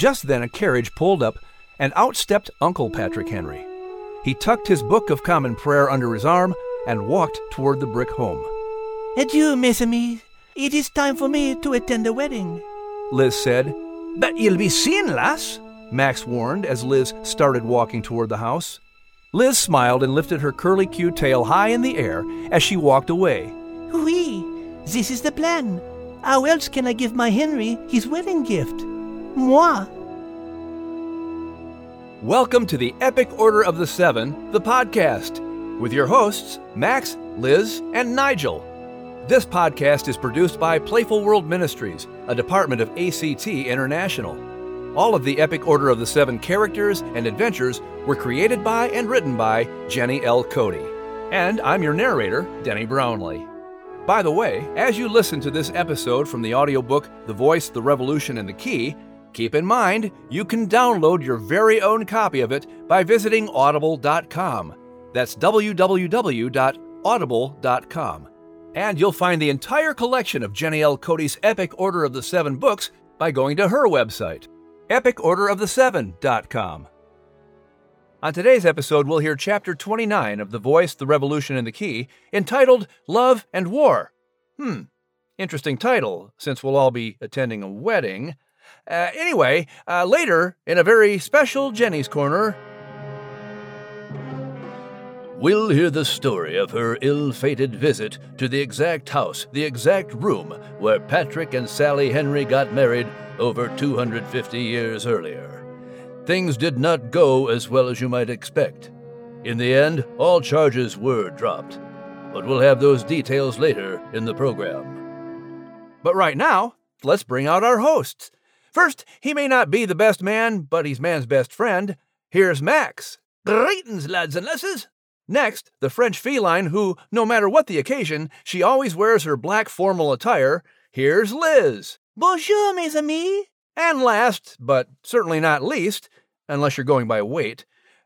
Just then a carriage pulled up, and out stepped Uncle Patrick Henry. He tucked his Book of Common Prayer under his arm and walked toward the brick home. Adieu, mes amis. It is time for me to attend the wedding. Liz said. But you'll be seen, lass, Max warned as Liz started walking toward the house. Liz smiled and lifted her curly cute tail high in the air as she walked away. Oui, this is the plan. How else can I give my Henry his wedding gift? Moi. Welcome to the Epic Order of the Seven, the podcast, with your hosts, Max, Liz, and Nigel. This podcast is produced by Playful World Ministries, a department of ACT International. All of the Epic Order of the Seven characters and adventures were created by and written by Jenny L. Cote. And I'm your narrator, Denny Brownlee. By the way, as you listen to this episode from the audiobook The Voice, the Revolution, and the Key, keep in mind you can download your very own copy of it by visiting audible.com. That's www.audible.com. And you'll find the entire collection of Jenny L. Cote's Epic Order of the Seven books by going to her website, epicorderoftheseven.com. On today's episode, we'll hear Chapter 29 of The Voice, the Revolution, and the Key, entitled Love and War. Hmm, interesting title, since we'll all be attending a wedding. Uh, anyway, uh, later, in a very special Jenny's Corner, We'll hear the story of her ill fated visit to the exact house, the exact room where Patrick and Sally Henry got married over 250 years earlier. Things did not go as well as you might expect. In the end, all charges were dropped. But we'll have those details later in the program. But right now, let's bring out our hosts. First, he may not be the best man, but he's man's best friend. Here's Max. Greetings, lads and lasses. Next, the French feline who, no matter what the occasion, she always wears her black formal attire. Here's Liz. Bonjour, mes amis. And last, but certainly not least, unless you're going by weight,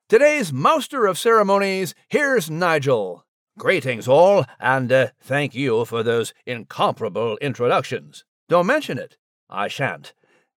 today's master of ceremonies, here's Nigel. Greetings, all, and uh, thank you for those incomparable introductions. Don't mention it. I shan't.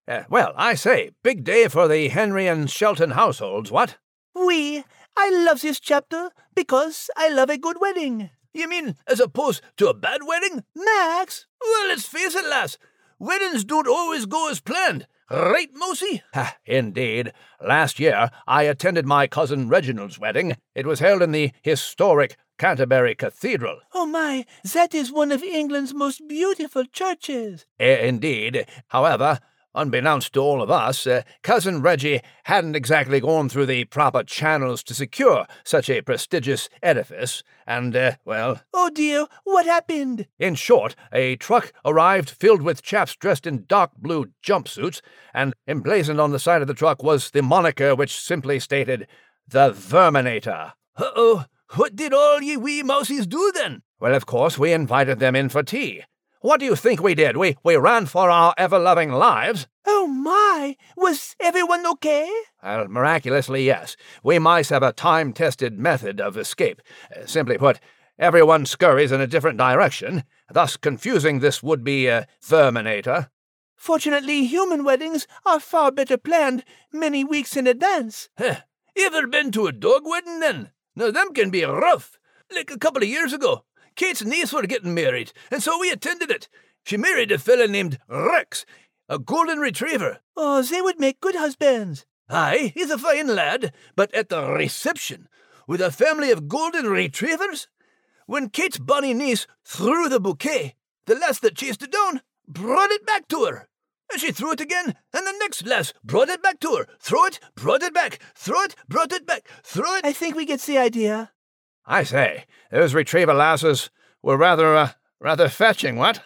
Uh, well, I say, big day for the Henry and Shelton households, what? Oui, I love this chapter because I love a good wedding. You mean as opposed to a bad wedding? Max? Well, let's face it, lass. Weddings don't always go as planned. Right, Mousy? Indeed. Last year, I attended my cousin Reginald's wedding. It was held in the historic Canterbury Cathedral. Oh my, that is one of England's most beautiful churches. Indeed. However, Unbeknownst to all of us, uh, Cousin Reggie hadn't exactly gone through the proper channels to secure such a prestigious edifice, and, uh, well. Oh dear, what happened? In short, a truck arrived filled with chaps dressed in dark blue jumpsuits, and emblazoned on the side of the truck was the moniker which simply stated, The Verminator. Uh oh, what did all ye wee mousies do then? Well, of course, we invited them in for tea. What do you think we did? We, we ran for our ever loving lives. Oh my! Was everyone okay? Well, miraculously, yes. We mice have a time tested method of escape. Uh, simply put, everyone scurries in a different direction, thus confusing this would be uh, Verminator. Fortunately, human weddings are far better planned many weeks in advance. Huh. Ever been to a dog wedding then? Now, them can be rough. Like a couple of years ago, Kate's niece were getting married, and so we attended it. She married a fella named Rex, a golden retriever. Oh, they would make good husbands. Aye, he's a fine lad, but at the reception, with a family of golden retrievers? When Kate's bonny niece threw the bouquet, the lass that chased it down brought it back to her. And she threw it again, and the next lass brought it back to her. Throw it, brought it back. Throw it, brought it back. Throw it. I think we get the idea. I say, those retriever lasses were rather, uh, rather fetching, what?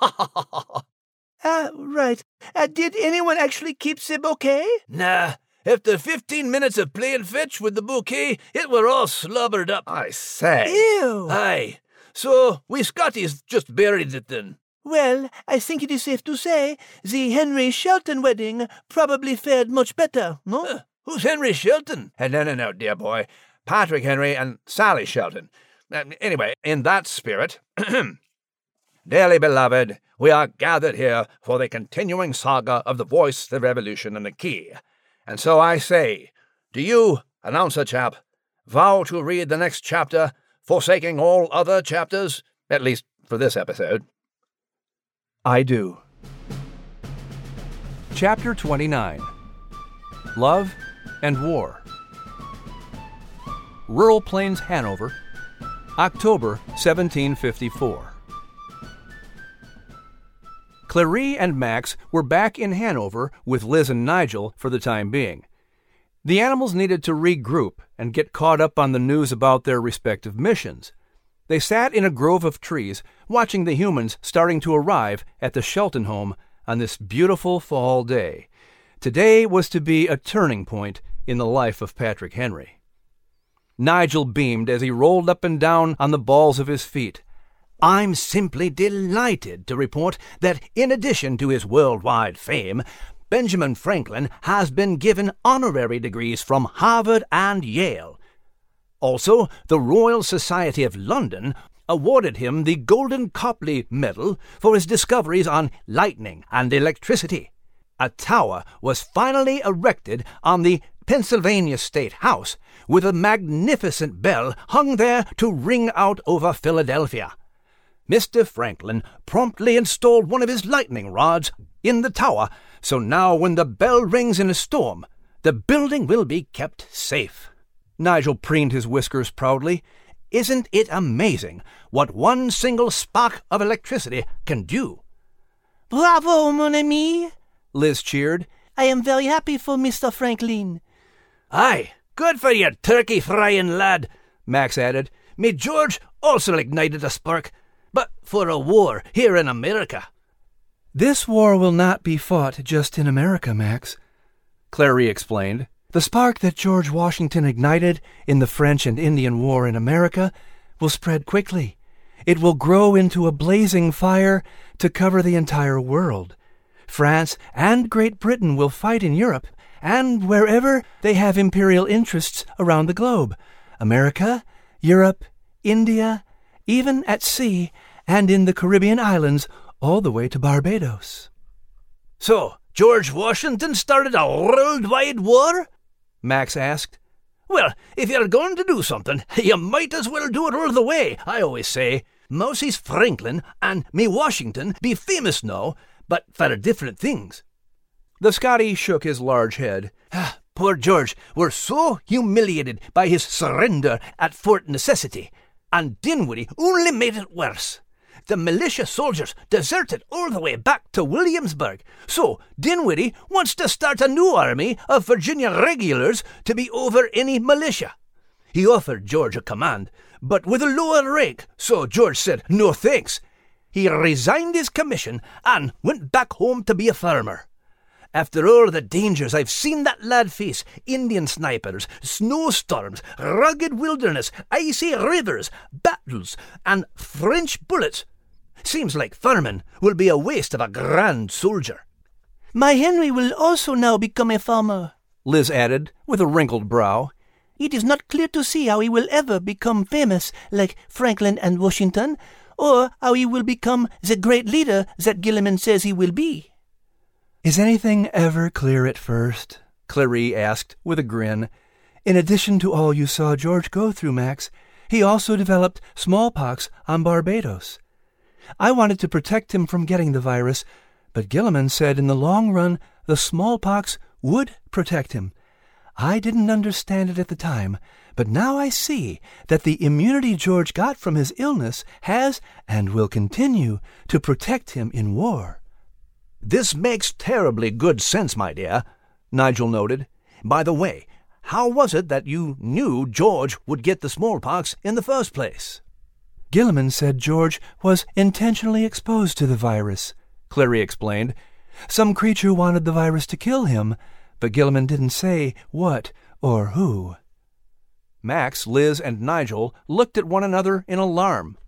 Ah, uh, right. Uh, did anyone actually keep the bouquet? Nah. After fifteen minutes of playing fetch with the bouquet, it were all slobbered up. I say. Ew. Aye. So we Scotties just buried it then. Well, I think it is safe to say the Henry Shelton wedding probably fared much better, no? Uh, who's Henry Shelton? Uh, no, no, no, dear boy. Patrick Henry and Sally Shelton. Uh, anyway, in that spirit, Dearly beloved, we are gathered here for the continuing saga of the voice, the revolution, and the key. And so I say, do you, announcer chap, vow to read the next chapter, forsaking all other chapters, at least for this episode? I do. Chapter 29 Love and War. Rural Plains, Hanover, October 1754. Clarie and Max were back in Hanover with Liz and Nigel for the time being. The animals needed to regroup and get caught up on the news about their respective missions. They sat in a grove of trees, watching the humans starting to arrive at the Shelton home on this beautiful fall day. Today was to be a turning point in the life of Patrick Henry. Nigel beamed as he rolled up and down on the balls of his feet. I'm simply delighted to report that, in addition to his worldwide fame, Benjamin Franklin has been given honorary degrees from Harvard and Yale. Also, the Royal Society of London awarded him the Golden Copley Medal for his discoveries on lightning and electricity. A tower was finally erected on the Pennsylvania State House, with a magnificent bell hung there to ring out over Philadelphia. Mr. Franklin promptly installed one of his lightning rods in the tower, so now when the bell rings in a storm, the building will be kept safe. Nigel preened his whiskers proudly. Isn't it amazing what one single spark of electricity can do? Bravo, mon ami! Liz cheered. I am very happy for Mr. Franklin. Aye, good for you, turkey frying lad, Max added. Me George also ignited a spark, but for a war here in America. This war will not be fought just in America, Max, Clarie explained. The spark that George Washington ignited in the French and Indian War in America will spread quickly. It will grow into a blazing fire to cover the entire world. France and Great Britain will fight in Europe and wherever they have imperial interests around the globe America, Europe, India, even at sea and in the Caribbean islands, all the way to Barbados. So, George Washington started a worldwide war? Max asked. Well, if you're going to do something, you might as well do it all the way, I always say. Moses Franklin and me Washington be famous now, but for different things. The Scotty shook his large head. Ah, poor George were so humiliated by his surrender at Fort Necessity, and Dinwiddie only made it worse. The militia soldiers deserted all the way back to Williamsburg, so Dinwiddie wants to start a new army of Virginia regulars to be over any militia. He offered George a command, but with a lower rank, so George said no thanks. He resigned his commission and went back home to be a farmer. After all the dangers I've seen that lad face Indian snipers, snowstorms, rugged wilderness, icy rivers, battles, and French bullets seems like farming will be a waste of a grand soldier. My Henry will also now become a farmer, Liz added, with a wrinkled brow. It is not clear to see how he will ever become famous like Franklin and Washington, or how he will become the great leader that Gillamon says he will be. Is anything ever clear at first? Clarie asked with a grin. In addition to all you saw George go through, Max, he also developed smallpox on Barbados. I wanted to protect him from getting the virus, but Gillamon said in the long run the smallpox would protect him. I didn't understand it at the time, but now I see that the immunity George got from his illness has and will continue to protect him in war. This makes terribly good sense, my dear, Nigel noted. By the way, how was it that you knew George would get the smallpox in the first place? Gillamon said George was intentionally exposed to the virus, Clarie explained. Some creature wanted the virus to kill him, but Gillamon didn't say what or who. Max, Liz, and Nigel looked at one another in alarm.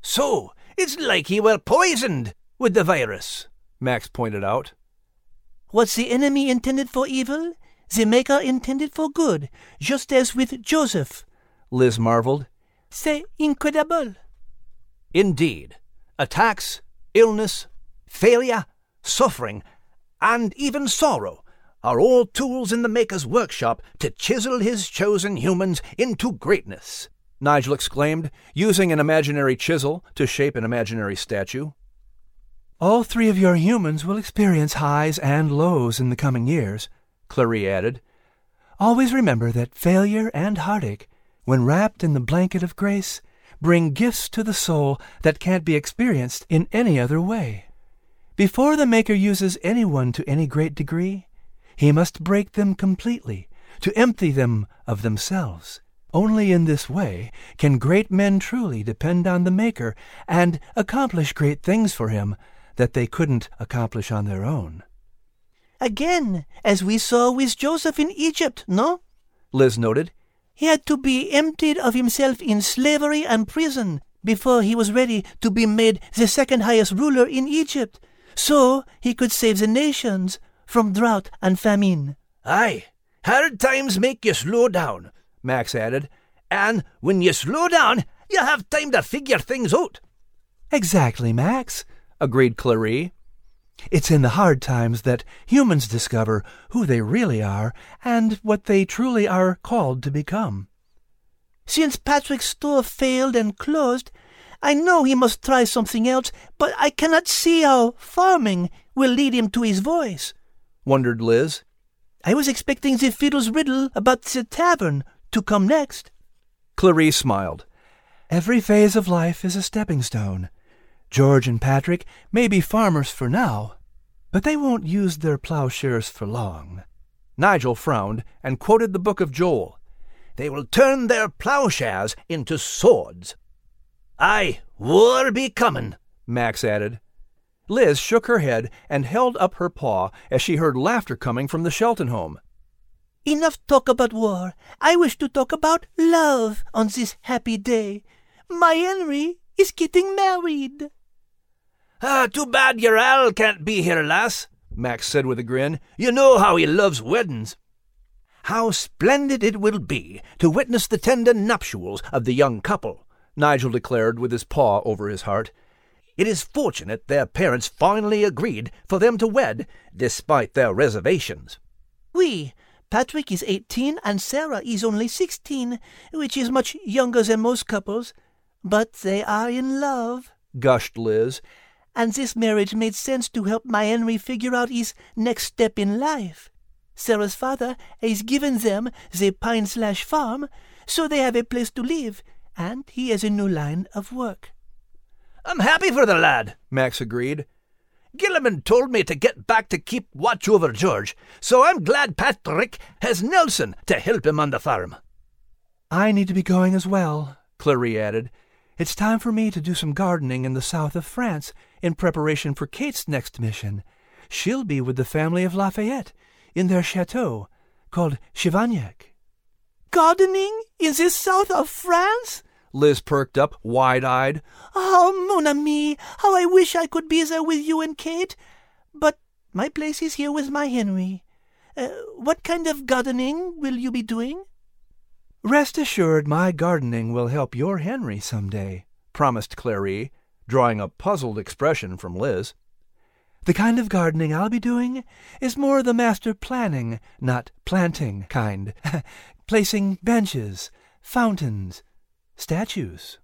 So, it's like he were poisoned with the virus, Max pointed out. What's the enemy intended for evil, the Maker intended for good, just as with Joseph, Liz marveled. C'est incredible. Indeed. Attacks, illness, failure, suffering, and even sorrow are all tools in the Maker's workshop to chisel his chosen humans into greatness. Nigel exclaimed, using an imaginary chisel to shape an imaginary statue. All three of your humans will experience highs and lows in the coming years, Clarie added. Always remember that failure and heartache, when wrapped in the blanket of grace, bring gifts to the soul that can't be experienced in any other way. Before the Maker uses anyone to any great degree, he must break them completely, to empty them of themselves. Only in this way can great men truly depend on the Maker and accomplish great things for him that they couldn't accomplish on their own. Again, as we saw with Joseph in Egypt, no? Liz noted. He had to be emptied of himself in slavery and prison before he was ready to be made the second highest ruler in Egypt, so he could save the nations from drought and famine. Aye, hard times make you slow down, Max added. And when you slow down, you have time to figure things out. Exactly, Max, agreed Clarie. It's in the hard times that humans discover who they really are and what they truly are called to become. Since Patrick's store failed and closed, I know he must try something else, but I cannot see how farming will lead him to his voice, wondered Liz. I was expecting the fiddle's riddle about the tavern to come next. Clarie smiled. Every phase of life is a stepping stone. George and Patrick may be farmers for now, but they won't use their plowshares for long. Nigel frowned and quoted the book of Joel. They will turn their plowshares into swords. Aye, war be comin', Max added. Liz shook her head and held up her paw as she heard laughter coming from the Shelton home. Enough talk about war. I wish to talk about love on this happy day. My Henry is getting married. Ah, too bad your Al can't be here, lass, Max said with a grin. You know how he loves weddings. How splendid it will be to witness the tender nuptials of the young couple, Nigel declared with his paw over his heart. It is fortunate their parents finally agreed for them to wed, despite their reservations. Oui, Patrick is eighteen and Sarah is only sixteen, which is much younger than most couples. But they are in love, gushed Liz, and this marriage made sense to help my Henry figure out his next step in life. Sarah's father has given them the Pine Slash farm, so they have a place to live, and he has a new line of work. I'm happy for the lad, Max agreed. Gillamon told me to get back to keep watch over George, so I'm glad Patrick has Nelson to help him on the farm. I need to be going as well, Clarie added. It's time for me to do some gardening in the south of France in preparation for Kate's next mission. She'll be with the family of Lafayette in their chateau called Chavaniac. Gardening in the south of France? Liz perked up, wide eyed. Oh, mon ami, how I wish I could be there with you and Kate. But my place is here with my Henry. Uh, what kind of gardening will you be doing? Rest assured my gardening will help your Henry some day, promised Clarie, drawing a puzzled expression from Liz. The kind of gardening I'll be doing is more the master planning, not planting kind, placing benches, fountains, statues.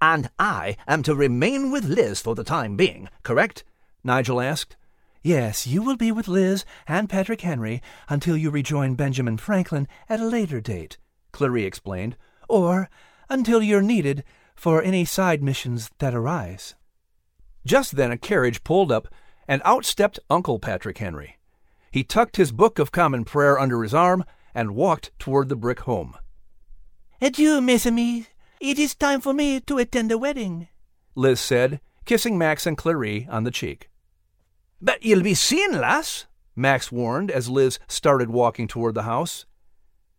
And I am to remain with Liz for the time being, correct? Nigel asked. Yes, you will be with Liz and Patrick Henry until you rejoin Benjamin Franklin at a later date, Clarie explained, or until you're needed for any side missions that arise. Just then a carriage pulled up, and out stepped Uncle Patrick Henry. He tucked his book of common prayer under his arm and walked toward the brick home. Adieu, mes amis. It is time for me to attend the wedding, Liz said, kissing Max and Clarie on the cheek. But you'll be seen, lass, Max warned as Liz started walking toward the house.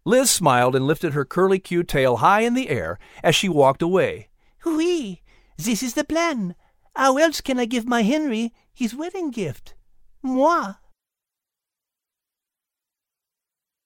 Liz smiled and lifted her curly Q tail high in the air as she walked away. Oui, this is the plan. How else can I give my Henry his wedding gift? Moi.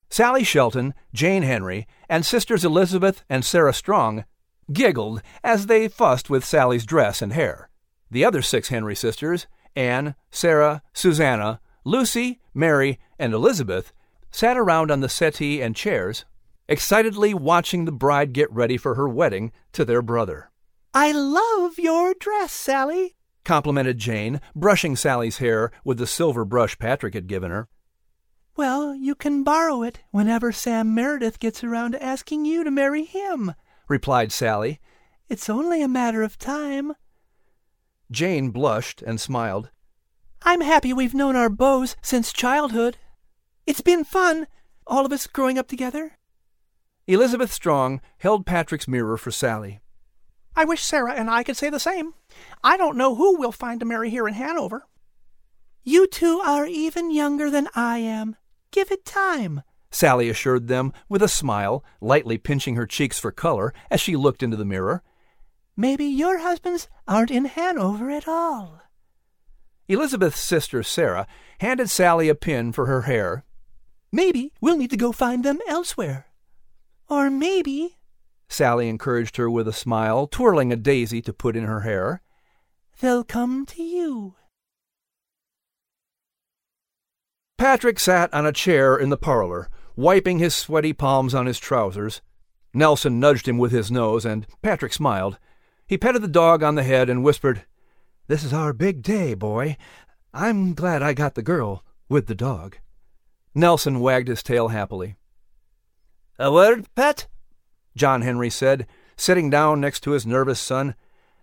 Sally Shelton, Jane Henry, and sisters Elizabeth and Sarah Strong giggled as they fussed with Sally's dress and hair. The other six Henry sisters, Anne, Sarah, Susanna, Lucy, Mary, and Elizabeth, sat around on the settee and chairs, excitedly watching the bride get ready for her wedding to their brother. I love your dress, Sally, complimented Jane, brushing Sally's hair with the silver brush Patrick had given her. Well, you can borrow it whenever Sam Meredith gets around to asking you to marry him, replied Sally. It's only a matter of time. Jane blushed and smiled. I'm happy we've known our beaux since childhood. It's been fun, all of us growing up together. Elizabeth Strong held Patrick's mirror for Sally. I wish Sarah and I could say the same. I don't know who we'll find to marry here in Hanover. You two are even younger than I am. Give it time, Sally assured them with a smile, lightly pinching her cheeks for color as she looked into the mirror. Maybe your husbands aren't in Hanover at all. Elizabeth's sister, Sarah, handed Sally a pin for her hair. Maybe we'll need to go find them elsewhere. Or maybe, Sally encouraged her with a smile, twirling a daisy to put in her hair, they'll come to you. Patrick sat on a chair in the parlor, wiping his sweaty palms on his trousers. Nelson nudged him with his nose, and Patrick smiled. He petted the dog on the head and whispered, This is our big day, boy. I'm glad I got the girl with the dog. Nelson wagged his tail happily. A word, Pat? John Henry said, sitting down next to his nervous son.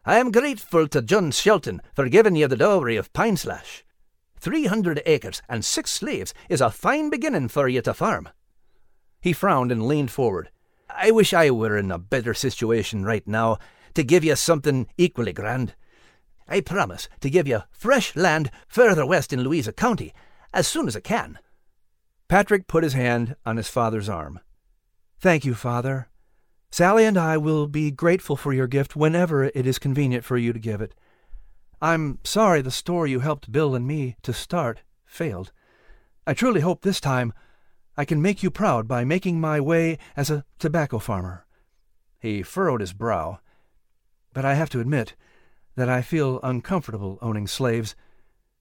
I am grateful to John Shelton for giving you the dowry of Pineslash. Three hundred acres and six slaves is a fine beginning for you to farm. He frowned and leaned forward. I wish I were in a better situation right now to give you something equally grand. I promise to give you fresh land further west in Louisa County as soon as I can. Patrick put his hand on his father's arm. Thank you, father. Sally and I will be grateful for your gift whenever it is convenient for you to give it. I'm sorry the store you helped Bill and me to start failed. I truly hope this time I can make you proud by making my way as a tobacco farmer. He furrowed his brow. But I have to admit that I feel uncomfortable owning slaves.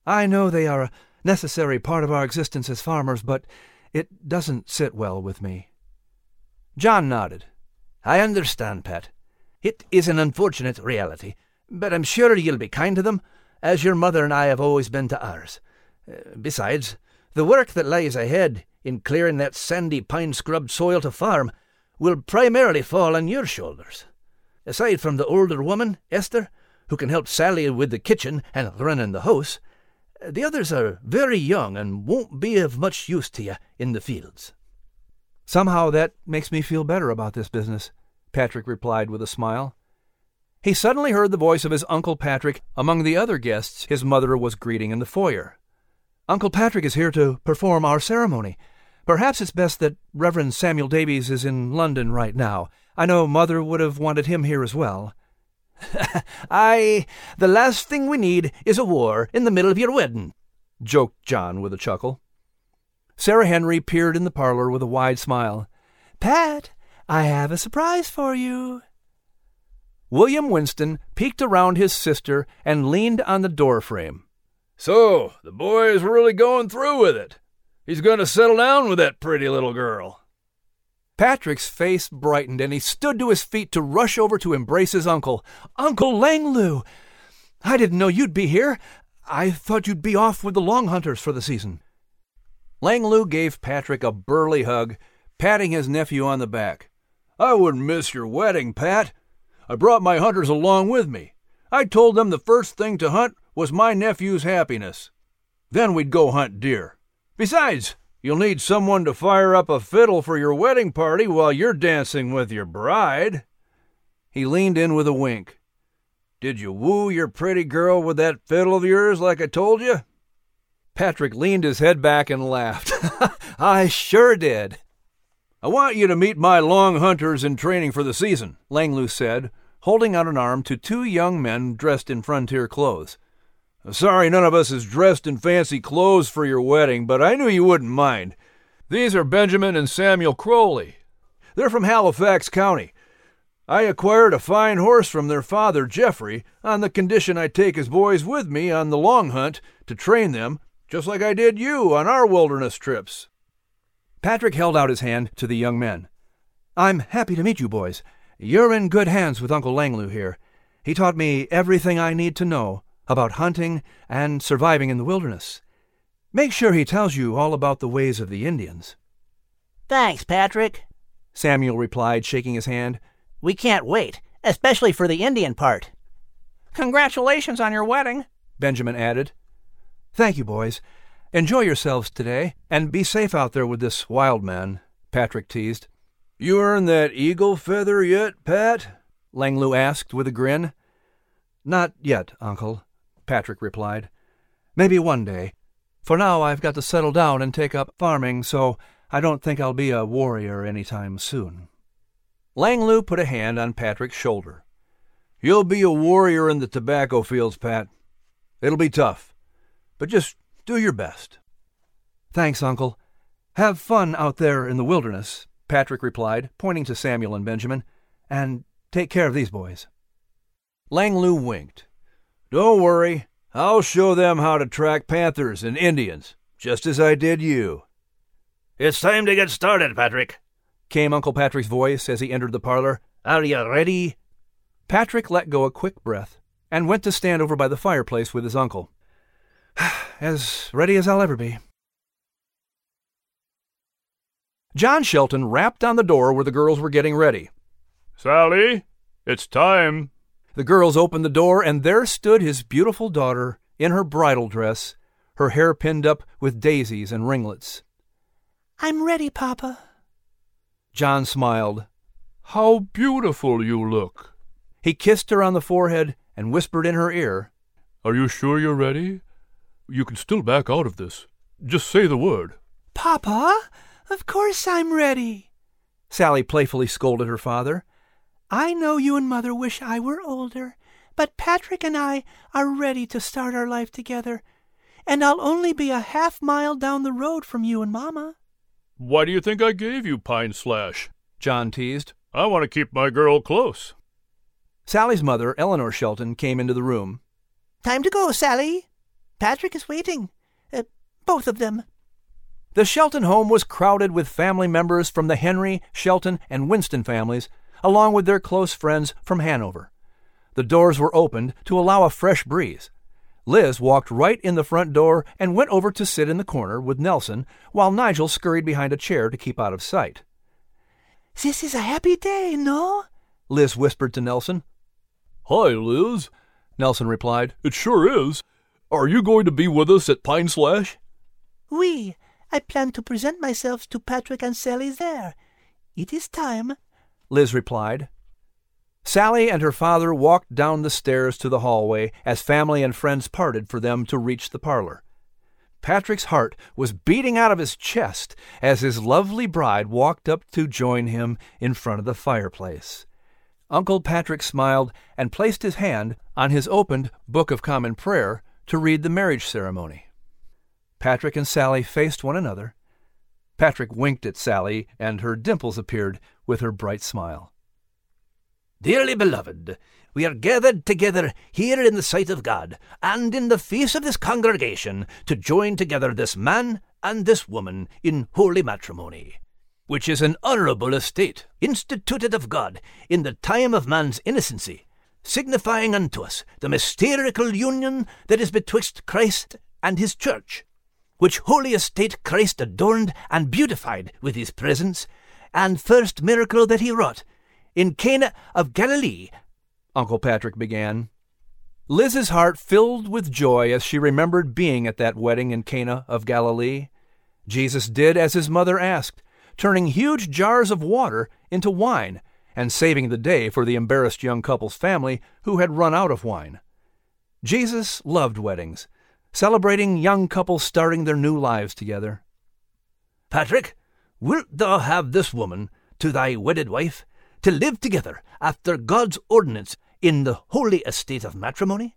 I know they are a necessary part of our existence as farmers, but it doesn't sit well with me. John nodded. I understand, Pat. It is an unfortunate reality but I'm sure you'll be kind to them, as your mother and I have always been to ours. Uh, besides, the work that lies ahead in clearing that sandy pine scrubbed soil to farm will primarily fall on your shoulders. Aside from the older woman, Esther, who can help Sally with the kitchen and running the house, the others are very young and won't be of much use to you in the fields. Somehow that makes me feel better about this business, Patrick replied with a smile. He suddenly heard the voice of his Uncle Patrick among the other guests his mother was greeting in the foyer. Uncle Patrick is here to perform our ceremony. Perhaps it's best that Reverend Samuel Davies is in London right now. I know Mother would have wanted him here as well. Aye, the last thing we need is a war in the middle of your wedding, joked John with a chuckle. Sarah Henry peered in the parlor with a wide smile. Pat, I have a surprise for you. William Winston peeked around his sister and leaned on the doorframe. So, the boy is really going through with it. He's going to settle down with that pretty little girl. Patrick's face brightened and he stood to his feet to rush over to embrace his uncle. Uncle Langloo! I didn't know you'd be here. I thought you'd be off with the long hunters for the season. Langloo gave Patrick a burly hug, patting his nephew on the back. I wouldn't miss your wedding, Pat. I brought my hunters along with me. I told them the first thing to hunt was my nephew's happiness. Then we'd go hunt deer. Besides, you'll need someone to fire up a fiddle for your wedding party while you're dancing with your bride. He leaned in with a wink. Did you woo your pretty girl with that fiddle of yours like I told you? Patrick leaned his head back and laughed. I sure did. I want you to meet my long hunters in training for the season, Langloo said, holding out an arm to two young men dressed in frontier clothes. Sorry none of us is dressed in fancy clothes for your wedding, but I knew you wouldn't mind. These are Benjamin and Samuel Crowley. They're from Halifax County. I acquired a fine horse from their father, Jeffrey, on the condition I take his boys with me on the long hunt to train them, just like I did you on our wilderness trips. Patrick held out his hand to the young men. I'm happy to meet you, boys. You're in good hands with Uncle Langloo here. He taught me everything I need to know about hunting and surviving in the wilderness. Make sure he tells you all about the ways of the Indians. Thanks, Patrick, Samuel replied, shaking his hand. We can't wait, especially for the Indian part. Congratulations on your wedding, Benjamin added. Thank you, boys. Enjoy yourselves today, and be safe out there with this wild man, Patrick teased. You earned that eagle feather yet, Pat? Langloo asked with a grin. Not yet, Uncle, Patrick replied. Maybe one day. For now, I've got to settle down and take up farming, so I don't think I'll be a warrior any time soon. Langloo put a hand on Patrick's shoulder. You'll be a warrior in the tobacco fields, Pat. It'll be tough, but just do your best. Thanks, Uncle. Have fun out there in the wilderness, Patrick replied, pointing to Samuel and Benjamin, and take care of these boys. Langloo winked. Don't worry. I'll show them how to track panthers and Indians, just as I did you. It's time to get started, Patrick, came Uncle Patrick's voice as he entered the parlor. Are you ready? Patrick let go a quick breath and went to stand over by the fireplace with his uncle. as ready as I'll ever be. John Shelton rapped on the door where the girls were getting ready. Sally, it's time. The girls opened the door, and there stood his beautiful daughter in her bridal dress, her hair pinned up with daisies and ringlets. I'm ready, Papa. John smiled. How beautiful you look. He kissed her on the forehead and whispered in her ear, Are you sure you're ready? You can still back out of this. Just say the word. Papa, of course I'm ready. Sally playfully scolded her father. I know you and Mother wish I were older, but Patrick and I are ready to start our life together, and I'll only be a half mile down the road from you and Mama. Why do you think I gave you Pine Slash? John teased. I want to keep my girl close. Sally's mother, Eleanor Shelton, came into the room. Time to go, Sally. Patrick is waiting. Uh, both of them. The Shelton home was crowded with family members from the Henry, Shelton, and Winston families, along with their close friends from Hanover. The doors were opened to allow a fresh breeze. Liz walked right in the front door and went over to sit in the corner with Nelson, while Nigel scurried behind a chair to keep out of sight. This is a happy day, no? Liz whispered to Nelson. Hi, Liz, Nelson replied. It sure is. Are you going to be with us at Pine Slash? Oui, I plan to present myself to Patrick and Sally there. It is time, Liz replied. Sally and her father walked down the stairs to the hallway as family and friends parted for them to reach the parlor. Patrick's heart was beating out of his chest as his lovely bride walked up to join him in front of the fireplace. Uncle Patrick smiled and placed his hand on his opened Book of Common Prayer to read the marriage ceremony. Patrick and Sally faced one another. Patrick winked at Sally, and her dimples appeared with her bright smile. Dearly beloved, we are gathered together here in the sight of God, and in the face of this congregation, to join together this man and this woman in holy matrimony, which is an honourable estate, instituted of God in the time of man's innocency, signifying unto us the mysterical union that is betwixt Christ and his church, which holy estate Christ adorned and beautified with his presence, and first miracle that he wrought in Cana of Galilee, Uncle Patrick began. Liz's heart filled with joy as she remembered being at that wedding in Cana of Galilee. Jesus did as his mother asked, turning huge jars of water into wine and saving the day for the embarrassed young couple's family who had run out of wine. Jesus loved weddings, celebrating young couples starting their new lives together. Patrick, wilt thou have this woman to thy wedded wife, to live together after God's ordinance in the holy estate of matrimony?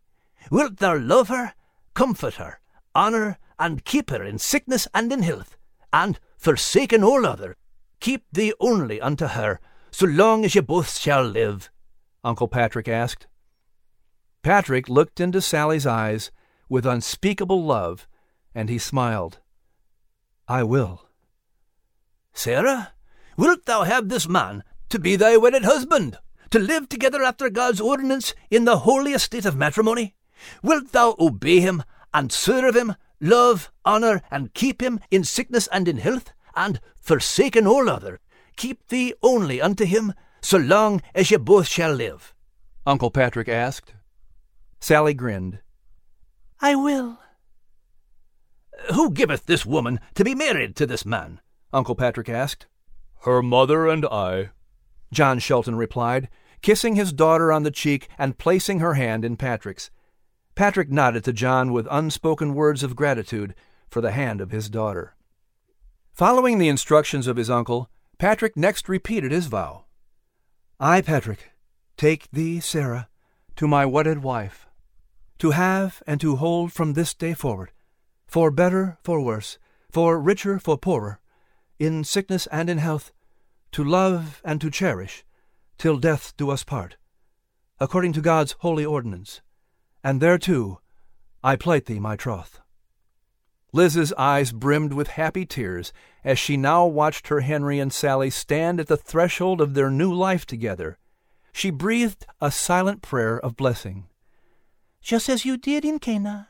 Wilt thou love her, comfort her, honour, and keep her in sickness and in health, and, forsaken all other, keep thee only unto her, so long as ye both shall live? Uncle Patrick asked. Patrick looked into Sally's eyes with unspeakable love, and he smiled. I will. Sarah, wilt thou have this man to be thy wedded husband, to live together after God's ordinance in the holy estate of matrimony? Wilt thou obey him and serve him, love, honour, and keep him in sickness and in health, and, forsaken all other, keep thee only unto him, so long as ye both shall live? Uncle Patrick asked. Sally grinned. I will. Who giveth this woman to be married to this man? Uncle Patrick asked. Her mother and I, John Shelton replied, kissing his daughter on the cheek and placing her hand in Patrick's. Patrick nodded to John with unspoken words of gratitude for the hand of his daughter. Following the instructions of his uncle, Patrick next repeated his vow. I, Patrick, take thee, Sarah, to my wedded wife, to have and to hold from this day forward, for better, for worse, for richer, for poorer, in sickness and in health, to love and to cherish, till death do us part, according to God's holy ordinance, and thereto I plight thee my troth. Liz's eyes brimmed with happy tears as she now watched her Henry and Sally stand at the threshold of their new life together. She breathed a silent prayer of blessing. Just as you did in Cana,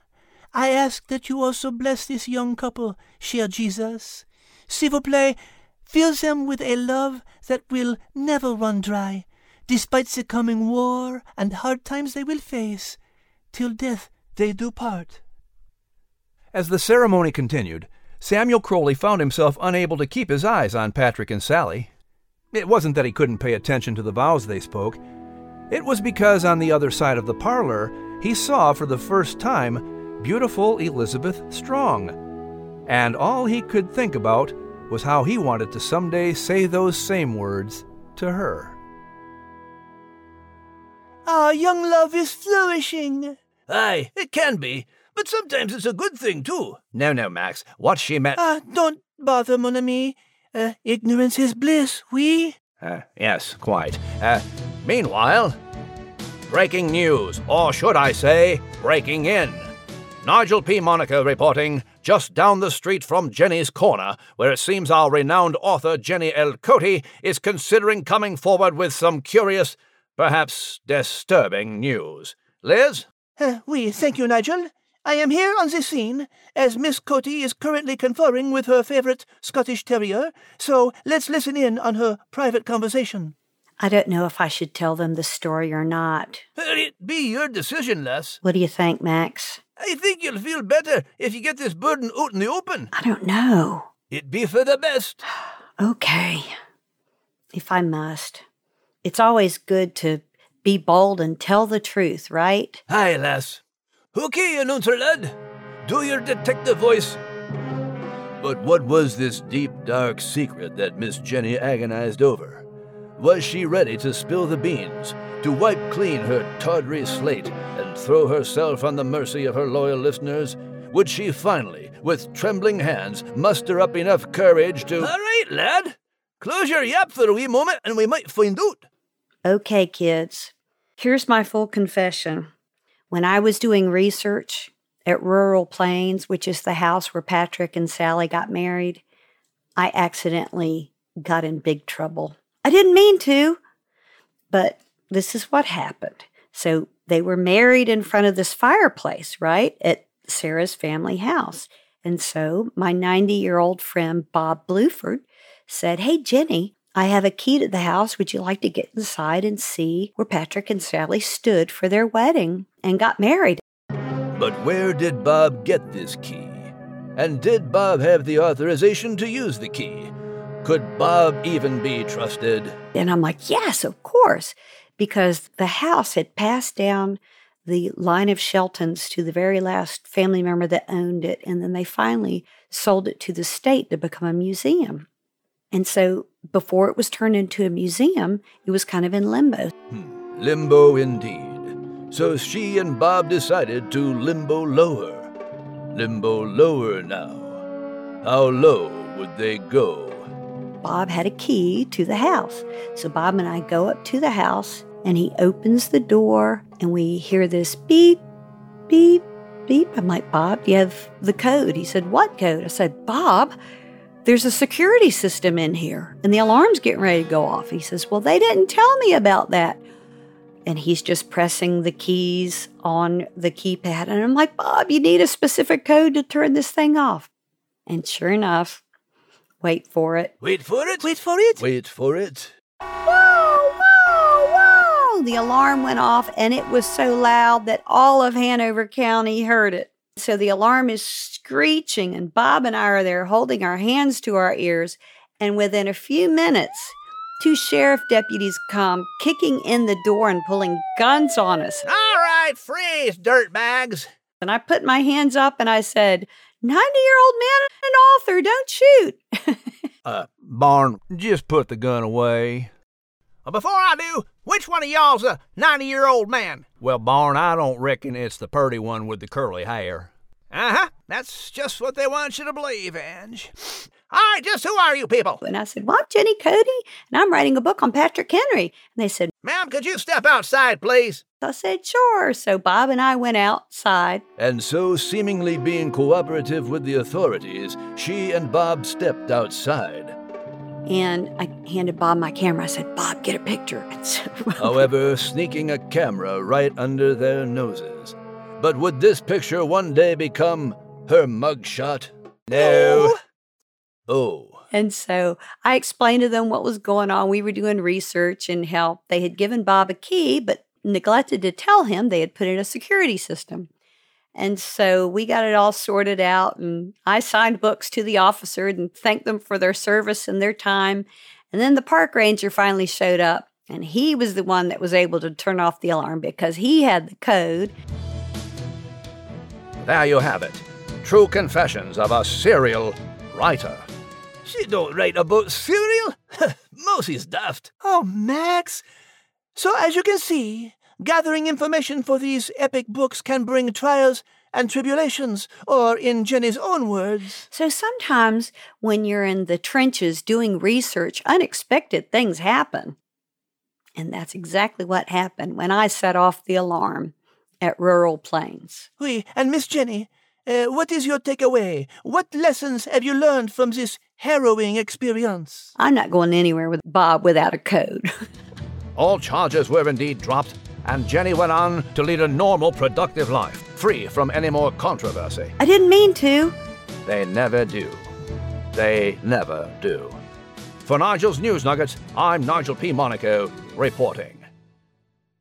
I ask that you also bless this young couple, cher Jesus. S'il vous plaît, fill them with a love that will never run dry, despite the coming war and hard times they will face, till death they do part. As the ceremony continued, Samuel Crowley found himself unable to keep his eyes on Patrick and Sally. It wasn't that he couldn't pay attention to the vows they spoke. It was because on the other side of the parlor he saw for the first time beautiful Elizabeth Strong. And all he could think about was how he wanted to someday say those same words to her. Our young love is flourishing. Aye, it can be, but sometimes it's a good thing, too. No, no, Max. What she meant. Ah, don't bother, mon ami. Uh, ignorance is bliss, oui? Uh, yes, quite. Uh, meanwhile, breaking news, or should I say, breaking in. Nigel P. Monaco reporting just down the street from Jenny's Corner, where it seems our renowned author Jenny L. Cote is considering coming forward with some curious, perhaps disturbing news. Liz? Uh, oui, thank you, Nigel. I am here on the scene, as Miss Cote is currently conferring with her favorite Scottish Terrier, so let's listen in on her private conversation. I don't know if I should tell them the story or not. It be your decision, Les. What do you think, Max? I think you'll feel better if you get this burden out in the open. I don't know. It be for the best. Okay. If I must. It's always good to be bold and tell the truth, right? Aye, lass. Okay, announcer lad. Do your detective voice. But what was this deep, dark secret that Miss Jenny agonized over? Was she ready to spill the beans, to wipe clean her tawdry slate, and throw herself on the mercy of her loyal listeners? Would she finally, with trembling hands, muster up enough courage to. All right, lad. Close your yap for a wee moment and we might find out. Okay, kids. Here's my full confession. When I was doing research at Rural Plains, which is the house where Patrick and Sally got married, I accidentally got in big trouble. I didn't mean to, but this is what happened. So they were married in front of this fireplace, right, at Sarah's family house. And so my 90 year old friend Bob Bluford said, Hey, Jenny, I have a key to the house. Would you like to get inside and see where Patrick and Sally stood for their wedding and got married? But where did Bob get this key? And did Bob have the authorization to use the key? Could Bob even be trusted? And I'm like, Yes, of course, because the house had passed down the line of Sheltons to the very last family member that owned it. And then they finally sold it to the state to become a museum. And so before it was turned into a museum, it was kind of in limbo. Hmm, limbo indeed. So she and Bob decided to limbo lower. Limbo lower now. How low would they go? Bob had a key to the house. So Bob and I go up to the house and he opens the door and we hear this beep, beep, beep. I'm like, Bob, do you have the code? He said, What code? I said, Bob, there's a security system in here and the alarm's getting ready to go off. He says, Well, they didn't tell me about that. And he's just pressing the keys on the keypad. And I'm like, Bob, you need a specific code to turn this thing off. And sure enough, wait for it. Wait for it. Wait for it. Wait for it. Whoa, whoa, whoa! The alarm went off and it was so loud that all of Hanover County heard it. So the alarm is screeching, and Bob and I are there holding our hands to our ears. And within a few minutes, two sheriff deputies come kicking in the door and pulling guns on us. All right, freeze, dirtbags. And I put my hands up and I said, 90 year old man and author, don't shoot. Uh, Barn, just put the gun away. Well, before I do, which one of y'all's a 90 year old man? Well, Barn, I don't reckon it's the purty one with the curly hair. Uh huh. That's just what they want you to believe, Ange. All right, just who are you people? and I said, Well, I'm Jenny Cote, and I'm writing a book on Patrick Henry. And they said, Ma'am, could you step outside, please? I said, Sure. So Bob and I went outside. And so, seemingly being cooperative with the authorities, she and Bob stepped outside. And I handed Bob my camera. I said, Bob, get a picture. However, sneaking a camera right under their noses. But would this picture one day become her mugshot? No. Oh. And so I explained to them what was going on. We were doing research and how they had given Bob a key, but neglected to tell him they had put in a security system. And so we got it all sorted out, and I signed books to the officer and thanked them for their service and their time. And then the park ranger finally showed up, and he was the one that was able to turn off the alarm because he had the code. There you have it. True confessions of a serial writer. She don't write about cereal. Mosey's daft. Oh, Max. So, as you can see, gathering information for these epic books can bring trials and tribulations, or in Jenny's own words, So sometimes when you're in the trenches doing research, unexpected things happen. And that's exactly what happened when I set off the alarm at Rural Plains. Oui, and Miss Jenny, uh, what is your takeaway? What lessons have you learned from this harrowing experience? I'm not going anywhere with Bob without a code. All charges were indeed dropped, and Jenny went on to lead a normal, productive life, free from any more controversy. I didn't mean to. They never do. They never do. For Nigel's News Nuggets, I'm Nigel P. Monaco, reporting.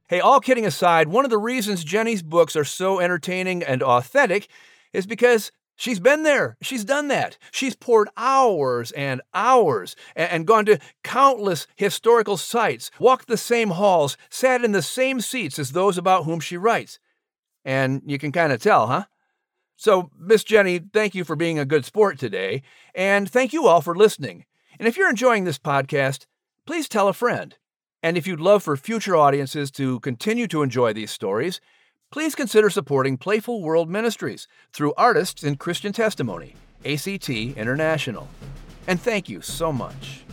Hey, all kidding aside, one of the reasons Jenny's books are so entertaining and authentic is because she's been there. She's done that. She's poured hours and hours and, gone to countless historical sites, walked the same halls, sat in the same seats as those about whom she writes. And you can kind of tell, huh? So, Miss Jenny, thank you for being a good sport today, and thank you all for listening. And if you're enjoying this podcast, please tell a friend. And if you'd love for future audiences to continue to enjoy these stories, please consider supporting Playful World Ministries through Artists in Christian Testimony, ACT International. And thank you so much.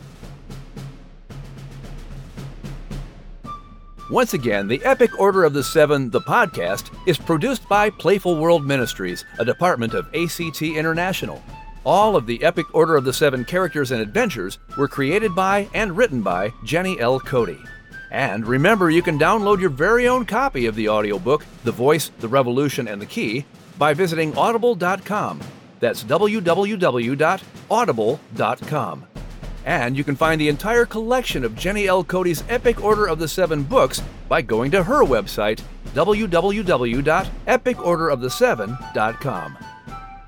Once again, the Epic Order of the Seven, the podcast, is produced by Playful World Ministries, a department of ACT International. All of the Epic Order of the Seven characters and adventures were created by and written by Jenny L. Cote. And remember, you can download your very own copy of the audiobook, The Voice, the Revolution, and the Key, by visiting audible.com. That's www.audible.com. And you can find the entire collection of Jenny L. Cote's Epic Order of the Seven books by going to her website, www.epicorderoftheseven.com.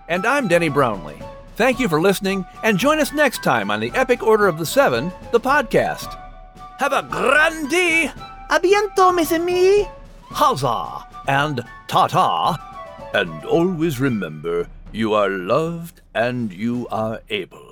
And I'm Denny Brownlee. Thank you for listening, and join us next time on the Epic Order of the Seven, the podcast. Have a grande A bientôt, mes amis! Huzzah! And ta ta! And always remember, you are loved and you are able.